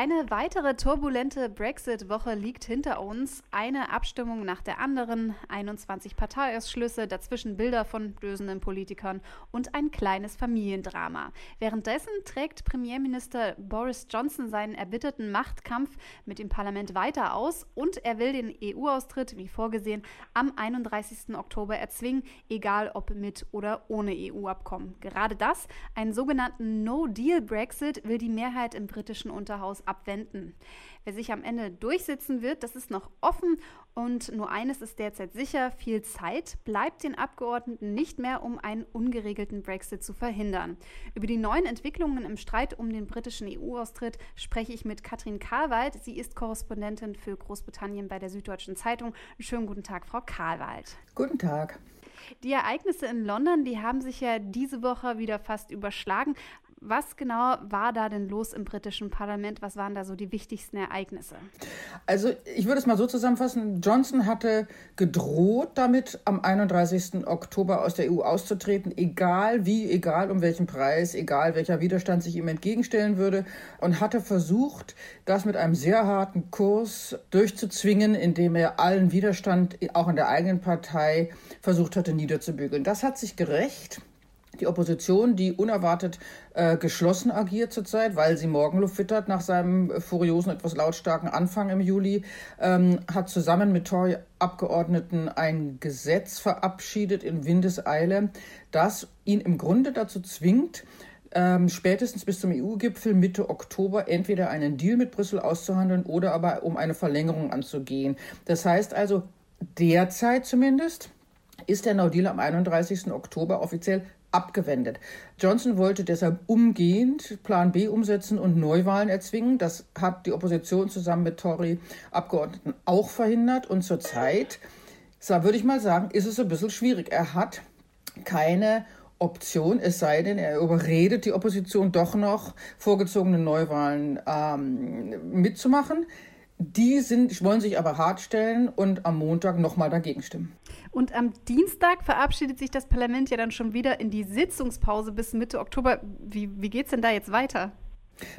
Eine weitere turbulente Brexit-Woche liegt hinter uns. Eine Abstimmung nach der anderen, 21 Parteiausschlüsse, dazwischen Bilder von dösenden Politikern und ein kleines Familiendrama. Währenddessen trägt Premierminister Boris Johnson seinen erbitterten Machtkampf mit dem Parlament weiter aus und er will den EU-Austritt, wie vorgesehen, am 31. Oktober erzwingen, egal ob mit oder ohne EU-Abkommen. Gerade das, einen sogenannten No-Deal-Brexit, will die Mehrheit im britischen Unterhaus abwenden. Wer sich am Ende durchsetzen wird, das ist noch offen und nur eines ist derzeit sicher, viel Zeit bleibt den Abgeordneten nicht mehr, um einen ungeregelten Brexit zu verhindern. Über die neuen Entwicklungen im Streit um den britischen EU-Austritt spreche ich mit Katrin Karlwald. Sie ist Korrespondentin für Großbritannien bei der Süddeutschen Zeitung. Schönen guten Tag, Frau Karlwald. Guten Tag. Die Ereignisse in London, die haben sich ja diese Woche wieder fast überschlagen. Was genau war da denn los im britischen Parlament? Was waren da so die wichtigsten Ereignisse? Also ich würde es mal so zusammenfassen. Johnson hatte gedroht damit, am 31. Oktober aus der EU auszutreten, egal wie, egal um welchen Preis, egal welcher Widerstand sich ihm entgegenstellen würde. Und hatte versucht, das mit einem sehr harten Kurs durchzuzwingen, indem er allen Widerstand, auch in der eigenen Partei, versucht hatte niederzubügeln. Das hat sich gerecht. Die Opposition, die unerwartet äh, geschlossen agiert zurzeit, weil sie Morgenluft wittert nach seinem furiosen, etwas lautstarken Anfang im Juli, ähm, hat zusammen mit Tory-Abgeordneten ein Gesetz verabschiedet in Windeseile, das ihn im Grunde dazu zwingt, ähm, spätestens bis zum EU-Gipfel Mitte Oktober entweder einen Deal mit Brüssel auszuhandeln oder aber um eine Verlängerung anzugehen. Das heißt also, derzeit zumindest ist der No Deal am 31. Oktober offiziell abgewendet. Johnson wollte deshalb umgehend Plan B umsetzen und Neuwahlen erzwingen. Das hat die Opposition zusammen mit Tory-Abgeordneten auch verhindert. Und zurzeit, würde ich mal sagen, ist es ein bisschen schwierig. Er hat keine Option, es sei denn, er überredet die Opposition doch noch, vorgezogene Neuwahlen ähm, mitzumachen. Die sind, wollen sich aber hart stellen und am Montag nochmal dagegen stimmen. Und am Dienstag verabschiedet sich das Parlament ja dann schon wieder in die Sitzungspause bis Mitte Oktober. Wie, wie geht es denn da jetzt weiter?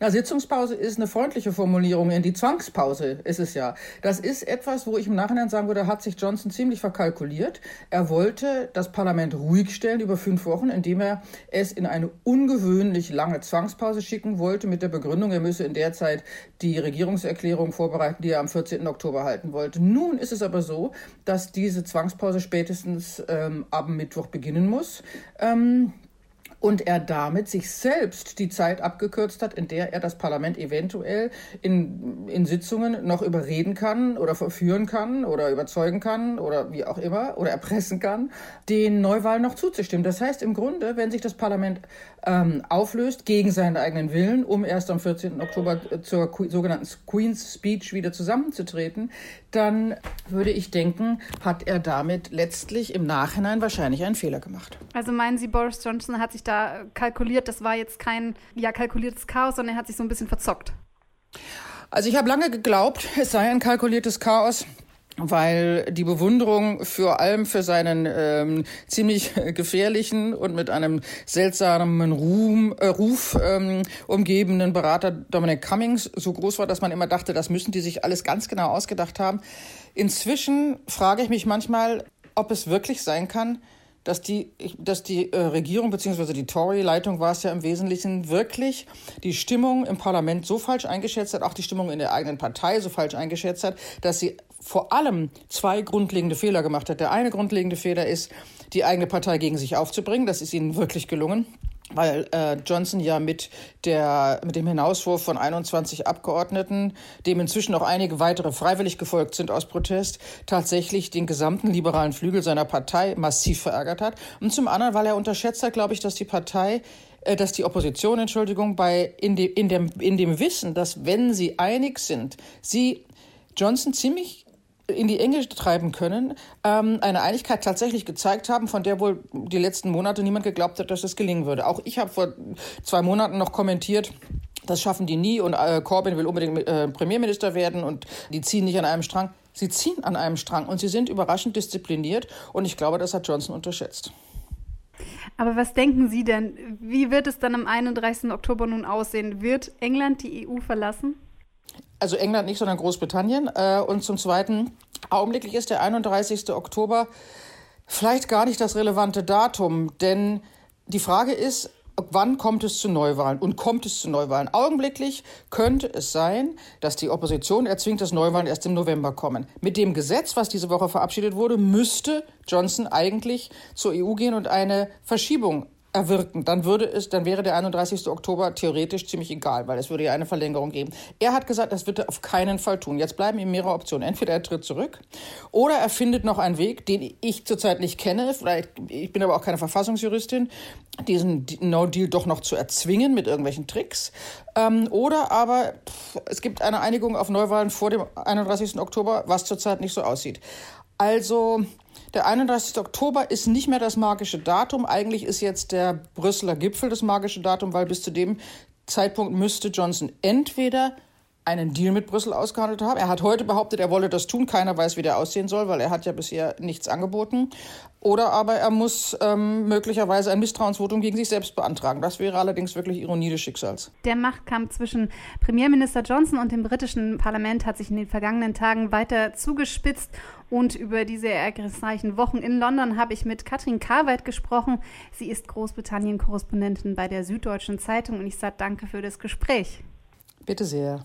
Na, Sitzungspause ist eine freundliche Formulierung. In die Zwangspause ist es ja. Das ist etwas, wo ich im Nachhinein sagen würde, hat sich Johnson ziemlich verkalkuliert. Er wollte das Parlament ruhig stellen über fünf Wochen, indem er es in eine ungewöhnlich lange Zwangspause schicken wollte, mit der Begründung, er müsse in der Zeit die Regierungserklärung vorbereiten, die er am 14. Oktober halten wollte. Nun ist es aber so, dass diese Zwangspause spätestens ähm, ab Mittwoch beginnen muss. Ähm, und er damit sich selbst die Zeit abgekürzt hat, in der er das Parlament eventuell in, in Sitzungen noch überreden kann oder verführen kann oder überzeugen kann oder wie auch immer oder erpressen kann, den Neuwahlen noch zuzustimmen. Das heißt im Grunde, wenn sich das Parlament ähm, auflöst gegen seinen eigenen Willen, um erst am 14. Oktober zur sogenannten Queen's Speech wieder zusammenzutreten, dann würde ich denken, hat er damit letztlich im Nachhinein wahrscheinlich einen Fehler gemacht. Also meinen Sie, Boris Johnson hat sich da kalkuliert, das war jetzt kein ja, kalkuliertes Chaos, sondern er hat sich so ein bisschen verzockt. Also ich habe lange geglaubt, es sei ein kalkuliertes Chaos weil die Bewunderung vor allem für seinen ähm, ziemlich gefährlichen und mit einem seltsamen Ruhm, äh, Ruf ähm, umgebenen Berater Dominic Cummings so groß war, dass man immer dachte, das müssen die sich alles ganz genau ausgedacht haben. Inzwischen frage ich mich manchmal, ob es wirklich sein kann, dass die, dass die äh, Regierung beziehungsweise die Tory-Leitung war es ja im Wesentlichen wirklich die Stimmung im Parlament so falsch eingeschätzt hat, auch die Stimmung in der eigenen Partei so falsch eingeschätzt hat, dass sie vor allem zwei grundlegende Fehler gemacht hat. Der eine grundlegende Fehler ist, die eigene Partei gegen sich aufzubringen. Das ist ihnen wirklich gelungen weil äh, Johnson ja mit der mit dem Hinauswurf von 21 Abgeordneten, dem inzwischen auch einige weitere freiwillig gefolgt sind aus Protest, tatsächlich den gesamten liberalen Flügel seiner Partei massiv verärgert hat und zum anderen, weil er unterschätzt hat, glaube ich, dass die Partei äh, dass die Opposition, Entschuldigung, bei in, de, in, dem, in dem Wissen, dass wenn sie einig sind, sie Johnson ziemlich in die Enge treiben können, ähm, eine Einigkeit tatsächlich gezeigt haben, von der wohl die letzten Monate niemand geglaubt hat, dass es gelingen würde. Auch ich habe vor zwei Monaten noch kommentiert, das schaffen die nie und äh, Corbyn will unbedingt äh, Premierminister werden und die ziehen nicht an einem Strang. Sie ziehen an einem Strang und sie sind überraschend diszipliniert und ich glaube, das hat Johnson unterschätzt. Aber was denken Sie denn? Wie wird es dann am 31. Oktober nun aussehen? Wird England die EU verlassen? Also England nicht, sondern Großbritannien. Äh, und zum Zweiten, augenblicklich ist der 31. Oktober vielleicht gar nicht das relevante Datum, denn die Frage ist, wann kommt es zu Neuwahlen und kommt es zu Neuwahlen? Augenblicklich könnte es sein, dass die Opposition erzwingt, dass Neuwahlen erst im November kommen. Mit dem Gesetz, was diese Woche verabschiedet wurde, müsste Johnson eigentlich zur EU gehen und eine Verschiebung erwirken, dann würde es, dann wäre der 31. Oktober theoretisch ziemlich egal, weil es würde ja eine Verlängerung geben. Er hat gesagt, das wird er auf keinen Fall tun. Jetzt bleiben ihm mehrere Optionen. Entweder er tritt zurück oder er findet noch einen Weg, den ich zurzeit nicht kenne. Vielleicht, ich bin aber auch keine Verfassungsjuristin, diesen No Deal doch noch zu erzwingen mit irgendwelchen Tricks. Ähm, oder aber pff, es gibt eine Einigung auf Neuwahlen vor dem 31. Oktober, was zurzeit nicht so aussieht. Also der 31. Oktober ist nicht mehr das magische Datum. Eigentlich ist jetzt der Brüsseler Gipfel das magische Datum, weil bis zu dem Zeitpunkt müsste Johnson entweder einen Deal mit Brüssel ausgehandelt haben. Er hat heute behauptet, er wolle das tun. Keiner weiß, wie der aussehen soll, weil er hat ja bisher nichts angeboten. Oder aber er muss ähm, möglicherweise ein Misstrauensvotum gegen sich selbst beantragen. Das wäre allerdings wirklich Ironie des Schicksals. Der Machtkampf zwischen Premierminister Johnson und dem britischen Parlament hat sich in den vergangenen Tagen weiter zugespitzt. Und über diese ereignisreichen Wochen in London habe ich mit Katrin Karweit gesprochen. Sie ist Großbritannien-Korrespondentin bei der Süddeutschen Zeitung und ich sage danke für das Gespräch. Bitte sehr.